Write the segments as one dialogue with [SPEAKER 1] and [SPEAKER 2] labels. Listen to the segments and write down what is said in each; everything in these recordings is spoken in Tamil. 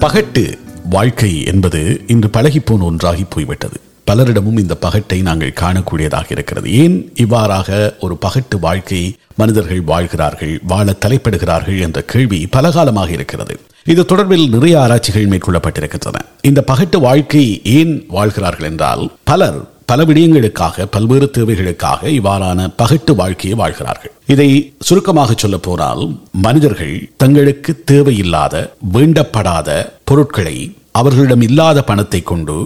[SPEAKER 1] பகட்டு வாழ்க்கை என்பது இன்று பழகிப்போன ஒன்றாகி போய்விட்டது. பலரிடமும் இந்த பகட்டை நாங்கள் காணக்கூடியதாக இருக்கிறது. ஏன் இவ்வாறாக ஒரு பகட்டு வாழ்க்கை மனிதர்கள் வாழ்கிறார்கள் வாழ தலைப்படுகிறார்கள் என்ற கேள்வி பல காலமாக இருக்கிறது. இது தொடர்பில் நிறைய ஆராய்ச்சிகள் மேற்கொள்ளப்பட்டிருக்கின்றன. இந்த பகட்டு வாழ்க்கை ஏன் வாழ்கிறார்கள் என்றால் பலர் பல விடயங்களுக்காக பல்வேறு தேவைகளுக்காக இவ்வாறான பகட்டு வாழ்க்கையை வாழ்கிறார்கள். இதை சுருக்கமாக சொல்ல போனால் மனிதர்கள் தங்களுக்கு தேவையில்லாத வேண்டப்படாத பொருட்களை அவர்களிடம் இல்லாத பணத்தை கொண்டு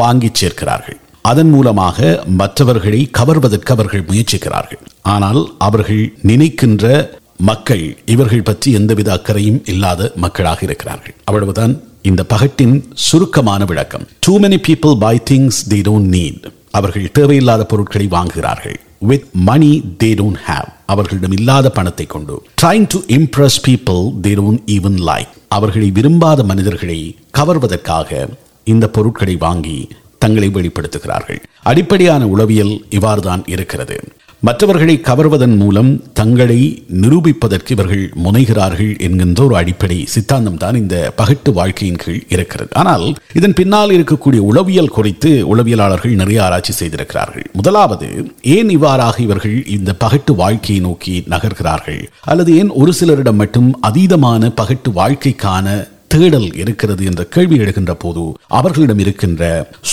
[SPEAKER 1] வாங்கி சேர்க்கிறார்கள். அதன் மூலமாக மற்றவர்களை கவர்வதற்கு அவர்கள் முயற்சிக்கிறார்கள். ஆனால் அவர்கள் நினைக்கின்ற மக்கள் இவர்கள் பற்றி எந்தவித அக்கறையும் இல்லாத மக்களாக இருக்கிறார்கள். அவ்வளவுதான் இந்த பகட்டின் சுருக்கமான விளக்கம். Too many people buy things they don't need அவர்கள் தேவையில்லாத பொருட்களை வாங்குகிறார்கள். With money they don't have அவர்களிடம் இல்லாத பணத்தை கொண்டு. Trying to impress people they don't even like அவர்களை விரும்பாத மனிதர்களை கவர்வதற்காக இந்த பொருட்களை வாங்கி தங்களை வெளிப்படுத்துகிறார்கள். அடிப்படையான உளவியல் இவ்வாறுதான் இருக்கிறது. மற்றவர்களை கவர்வதன் மூலம் தங்களை நிரூபிப்பதற்கு இவர்கள் முனைகிறார்கள் என்கின்ற ஒரு அடிப்படை சித்தாந்தம் தான் இந்த பகட்டு வாழ்க்கையின் கீழ் இருக்கிறது. ஆனால் இதன் பின்னால் இருக்கக்கூடிய உளவியல் குறித்து உளவியலாளர்கள் நிறைய ஆராய்ச்சி செய்திருக்கிறார்கள். முதலாவது ஏன் இவ்வாறாக இவர்கள் இந்த பகட்டு வாழ்க்கையை நோக்கி நகர்கிறார்கள்? அல்லது ஏன் ஒரு சிலரிடம் மட்டும் அதீதமான பகட்டு வாழ்க்கைக்கான தேடல் இருக்கிறது என்ற கேள்வி எழுகின்ற போது அவர்களிடம் இருக்கின்ற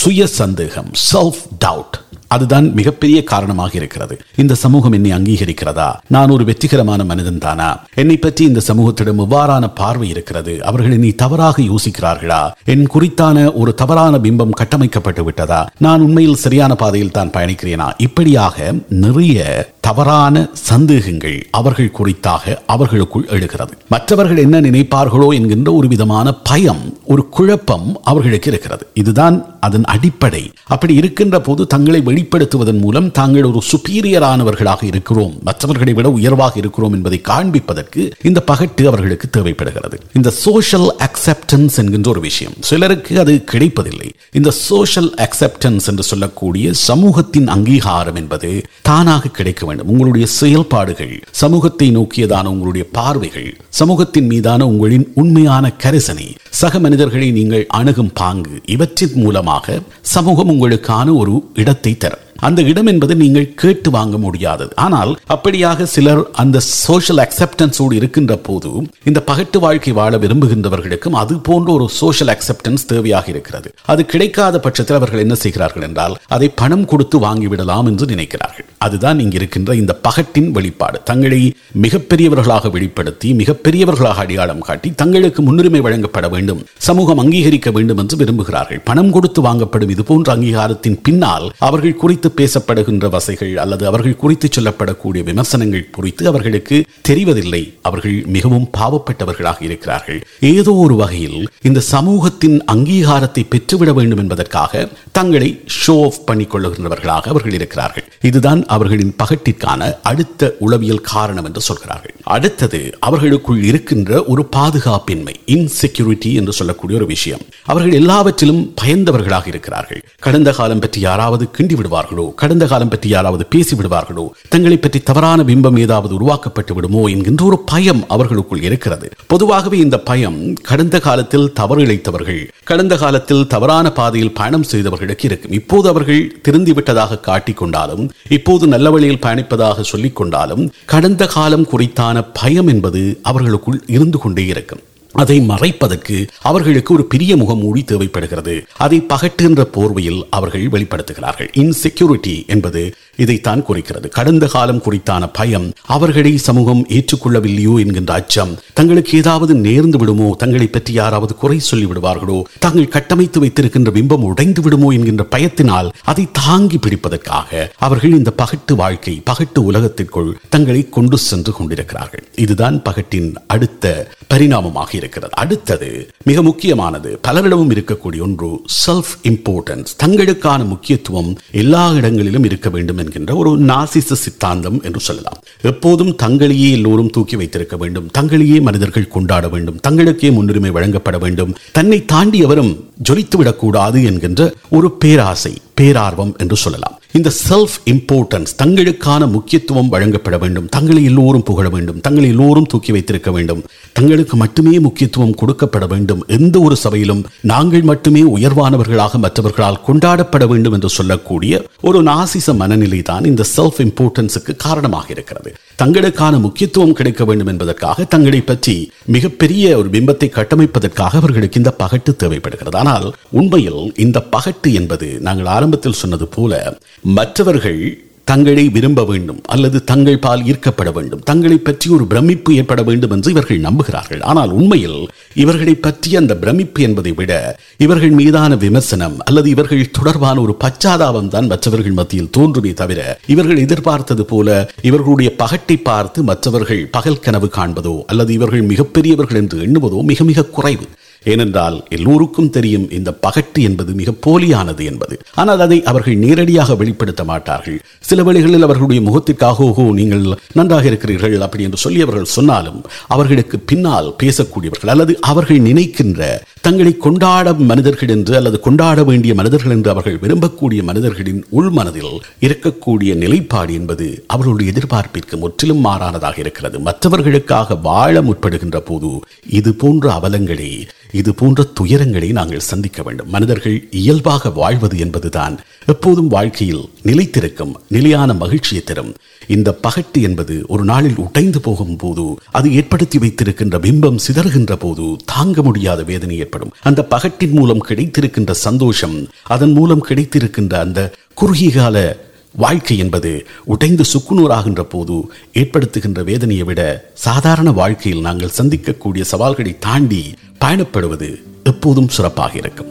[SPEAKER 1] சுய சந்தேகம் செல்ஃப் டவுட் அதுதான் மிகப்பெரிய காரணமாக இருக்கிறது. இந்த சமூகம் என்னை அங்கீகரிக்கிறதா? நான் ஒரு வெற்றிகரமான மனிதன் தானா? என்னை பற்றி இந்த சமூகத்திடம் இவ்வாறான பார்வை இருக்கிறது? அவர்கள் என்னை தவறாக யோசிக்கிறார்களா? என் குறித்தான ஒரு தவறான பிம்பம் கட்டமைக்கப்பட்டு விட்டதா? நான் உண்மையில் சரியான பாதையில் தான் பயணிக்கிறேனா? இப்படியாக நிறைய தவறான சந்தேகங்கள் அவர்கள் குறித்தாக அவர்களுக்குள் எழுகிறது. மற்றவர்கள் என்ன நினைப்பார்களோ என்கின்ற ஒரு விதமான பயம் ஒரு குழப்பம் அவர்களுக்கு இருக்கிறது. இதுதான் அதன் அடிப்படை. அப்படி இருக்கின்ற போது தங்களை வெளிப்படுத்துவதன் மூலம் தாங்கள் ஒரு சுப்பீரியரானவர்களாக இருக்கிறோம். மற்றவர்களை விட உயர்வாக இருக்கிறோம் என்பதை காண்பிப்பதற்கு இந்த பகட்டு அவர்களுக்கு தேவைப்படுகிறது. இந்த சோஷியல் அக்செப்டன்ஸ் என்கின்ற ஒரு விஷயம். சிலருக்கு அது கிடைப்பதில்லை. இந்த சோஷியல் அக்செப்டன்ஸ் என்று சொல்லக்கூடிய சமூகத்தின் அங்கீகாரம் என்பது தானாக கிடைக்க வேண்டும். உங்களுடைய செயல்பாடுகள் சமூகத்தை நோக்கியதான உங்களுடைய பார்வைகள் சமூகத்தின் மீதான உங்களின் உண்மையான கரிசனை சக மனிதர்களை நீங்கள் அணுகும் பாங்கு இவற்றின் மூலமாக சமூகம் உங்களுக்கான ஒரு இடத்தை தரும். அந்த இடம் என்பது நீங்கள் கேட்டு வாங்க முடியாதது. ஆனால் அப்படியாக சிலர் அந்த சோஷியல் அக்செப்டன்ஸோடு இருக்கின்ற போது இந்த பகட்டு வாழ்க்கை வாழ விரும்புகின்றவர்களுக்கும் அது போன்ற ஒரு சோஷியல் அக்செப்டன்ஸ் தேவையாக இருக்கிறது. அது கிடைக்காத பட்சத்தில் அவர்கள் என்ன செய்கிறார்கள் என்றால் அதை பணம் கொடுத்து வாங்கிவிடலாம் என்று நினைக்கிறார்கள். அதுதான் இங்கு இருக்கின்ற இந்த பகட்டின் வெளிப்பாடு. தங்களை மிகப்பெரியவர்களாக வெளிப்படுத்தி மிகப்பெரியவர்களாக அடையாளம் காட்டி தங்களுக்கு முன்னுரிமை வழங்கப்பட வேண்டும் சமூகம் அங்கீகரிக்க வேண்டும் என்று விரும்புகிறார்கள். பணம் கொடுத்து வாங்கப்படும் இது போன்ற அங்கீகாரத்தின் பின்னால் அவர்கள் குறித்து பேசப்படுகின்ற வசைகள் அல்லது அவர்கள் குறித்து சொல்லப்படக்கூடிய விமர்சனங்கள் குறித்து அவர்களுக்கு தெரிவதில்லை. அவர்கள் மிகவும் பாவப்பட்டவர்களாக இருக்கிறார்கள். ஏதோ ஒரு வகையில் இந்த சமூகத்தின் அங்கீகாரத்தை பெற்றுவிட வேண்டும் என்பதற்காக தங்களை ஷோ ஆஃப் பண்ணிக் கொள்ளுகின்றவர்களாக அவர்கள் இருக்கிறார்கள். இதுதான் அவர்களின் பகட்டிற்கான அடுத்த உளவியல் காரணம் என்று சொல்கிறார்கள். அடுத்தது அவர்களுக்குள் இருக்கின்ற ஒரு பாதுகாப்பின்மை இன்செக்யூரிட்டி என்று சொல்லக்கூடிய ஒரு விஷயம். அவர்கள் எல்லாவற்றிலும் பயந்தவர்களாக இருக்கிறார்கள். கடந்த காலம் பற்றி யாராவது கிண்டி விடுவார்களோ கடந்த காலம் பற்றி யாராவது பேசி விடுவார்களோ தங்களை பற்றி தவறான பிம்பம் ஏதாவது உருவாக்கப்பட்டு விடுமோ? என்கின்ற ஒரு பயம் அவர்களுக்குள் இருக்கிறது. பொதுவாகவே இந்த பயம் கடந்த காலத்தில் தவறு இழைத்தவர்கள் கடந்த காலத்தில் தவறான பாதையில் பயணம் செய்தவர்களுக்கு இருக்கும். இப்போது அவர்கள் திருந்தி விட்டதாக காட்டிக்கொண்டாலும் இப்போது நல்ல வழியில் பயணிப்பதாக சொல்லிக் கொண்டாலும் கடந்த காலம் குறித்தான பயம் என்பது அவர்களுக்குள் இருந்து கொண்டே இருக்கும். அதை மறைப்பதற்கு அவர்களுக்கு ஒரு பெரிய முகமூடி தேவைப்படுகிறது. அதை பகட்டுகின்ற போர்வையில் அவர்கள் வெளிப்படுத்துகிறார்கள். இன்செக்யூரிட்டி என்பது இதைத்தான் குறிக்கிறது. கடந்த காலம் குறித்தான பயம் அவர்களை சமூகம் ஏற்றுக்கொள்ளவில்லையோ என்கின்ற அச்சம் தங்களுக்கு ஏதாவது நேர்ந்து விடுமோ தங்களை பற்றி யாராவது குறை சொல்லி விடுவார்களோ தாங்கள் கட்டமைத்து வைத்திருக்கின்ற பிம்பம் உடைந்து விடுமோ என்கின்ற பயத்தினால் அதை தாங்கி பிடிப்பதற்காக அவர்கள் இந்த பகட்டு வாழ்க்கை பகட்டு உலகத்திற்குள் தங்களை கொண்டு சென்று கொண்டிருக்கிறார்கள். இதுதான் பகட்டின் அடுத்த பரிணாமமாக இருக்கிறது. அடுத்தது மிக முக்கியமானது பலரிடமும் இருக்கக்கூடிய ஒன்று செல்ஃப் இம்பார்ட்டன்ஸ் தங்களுக்கான முக்கியத்துவம் எல்லா இடங்களிலும் இருக்க வேண்டும் என்கின்ற ஒரு நாசிச சித்தாந்தம் என்று சொல்லலாம். எப்போதும் தங்களையே எல்லோரும் தூக்கி வைத்திருக்க வேண்டும். தங்களையே மனிதர்கள் கொண்டாட வேண்டும். தங்களுக்கே முன்னுரிமை வழங்கப்பட வேண்டும். தன்னை தாண்டியவரும் ஜொலித்து விடக்கூடாது என்கின்ற ஒரு பேராசை பேரார்வம் என்று சொல்லலாம். இந்த செல்ஃப் இம்பார்ட்டன்ஸ் தங்களுக்கான முக்கியத்துவம் வழங்கப்பட வேண்டும். தங்களை எல்லோரும் புகழ வேண்டும். தங்களை எல்லோரும் தூக்கி வைத்திருக்க வேண்டும். தங்களுக்கு மட்டுமே முக்கியத்துவம் கொடுக்கப்பட வேண்டும். எந்த ஒரு சபையிலும் நாங்கள் மட்டுமே உயர்வானவர்களாக மற்றவர்களால் கொண்டாடப்பட வேண்டும் என்று சொல்லக்கூடிய ஒரு நாசிச மனநிலை தான் இந்த செல்ஃப் இம்பார்ட்டன்ஸுக்கு காரணமாக இருக்கிறது. தங்களுக்கான முக்கியத்துவம் கிடைக்க வேண்டும் என்பதற்காக தங்களை பற்றி மிகப்பெரிய ஒரு பிம்பத்தை கட்டமைப்பதற்காக அவர்களுக்கு இந்த பகட்டு தேவைப்படுகிறது. ஆனால் உண்மையில் இந்த பகட்டு என்பது நாங்கள் ஆரம்பத்தில் சொன்னது போல மற்றவர்கள் தங்களை விரும்ப வேண்டும் அல்லது தங்கள் பால் ஈர்க்கப்பட வேண்டும் தங்களை பற்றி ஒரு பிரமிப்பு ஏற்பட வேண்டும் என்று இவர்கள் நம்புகிறார்கள். ஆனால் உண்மையில் இவர்களை பற்றி அந்த பிரமிப்பு என்பதை விட இவர்கள் மீதான விமர்சனம் அல்லது இவர்கள் தொடர்பான ஒரு பச்சாதாபம் தான் மற்றவர்கள் மத்தியில் தோன்றுமே தவிர இவர்கள் எதிர்பார்த்தது போல இவர்களுடைய பகட்டை பார்த்து மற்றவர்கள் பகல் கனவு காண்பதோ அல்லது இவர்கள் மிகப்பெரியவர்கள் என்று எண்ணுவதோ மிக மிக குறைவு. ஏனென்றால் எல்லோருக்கும் தெரியும் இந்த பகட்டு என்பது மிக போலியானது என்பது. ஆனால் அதை அவர்கள் நேரடியாக வெளிப்படுத்த மாட்டார்கள். சில வழிகளில் அவர்களுடைய முகத்திற்காக ஓஹோ நீங்கள் நன்றாக இருக்கிறீர்கள் அப்படி என்று சொல்லி அவர்கள் சொன்னாலும் அவர்களுக்கு பின்னால் பேசக்கூடியவர்கள் அல்லது அவர்கள் நினைக்கின்ற தங்களை கொண்டாட மனிதர்கள் என்று அல்லது கொண்டாட வேண்டிய மனிதர்கள் என்று அவர்கள் விரும்பக்கூடிய மனிதர்களின் உள் மனதில் இருக்கக்கூடிய நிலைப்பாடு என்பது அவர்களுடைய எதிர்பார்ப்பிற்கு முற்றிலும் மாறானதாக இருக்கிறது. மற்றவர்களுக்காக வாழ முற்படுகின்ற போது இது போன்ற அவலங்களை இது போன்ற துயரங்களை நாங்கள் சந்திக்க வேண்டும். மனிதர்கள் இயல்பாக வாழ்வது என்பதுதான் எப்போதும் வாழ்க்கையில் நிலைத்திருக்கும் நிலையான மகிழ்ச்சியை தரும். இந்த பகட்டு என்பது ஒரு நாளில் உடைந்து போகும் போது அது ஏற்படுத்தி வைத்திருக்கின்ற பிம்பம் சிதறுகின்ற போது தாங்க முடியாத வேதனையை ஏற்படும் அந்த பகட்டின் மூலம் கிடைத்திருக்கின்ற சந்தோஷம் அதன் மூலம் கிடைத்திருக்கின்ற அந்த குறுகிய கால வாழ்க்கை என்பது உடைந்து சுக்குநூறாகின்ற போது ஏற்படுத்துகின்ற வேதனையை விட சாதாரண வாழ்க்கையில் நாங்கள் சந்திக்கக்கூடிய சவால்களை தாண்டி பயணப்படுவது எப்போதும் சிறப்பாக இருக்கும்.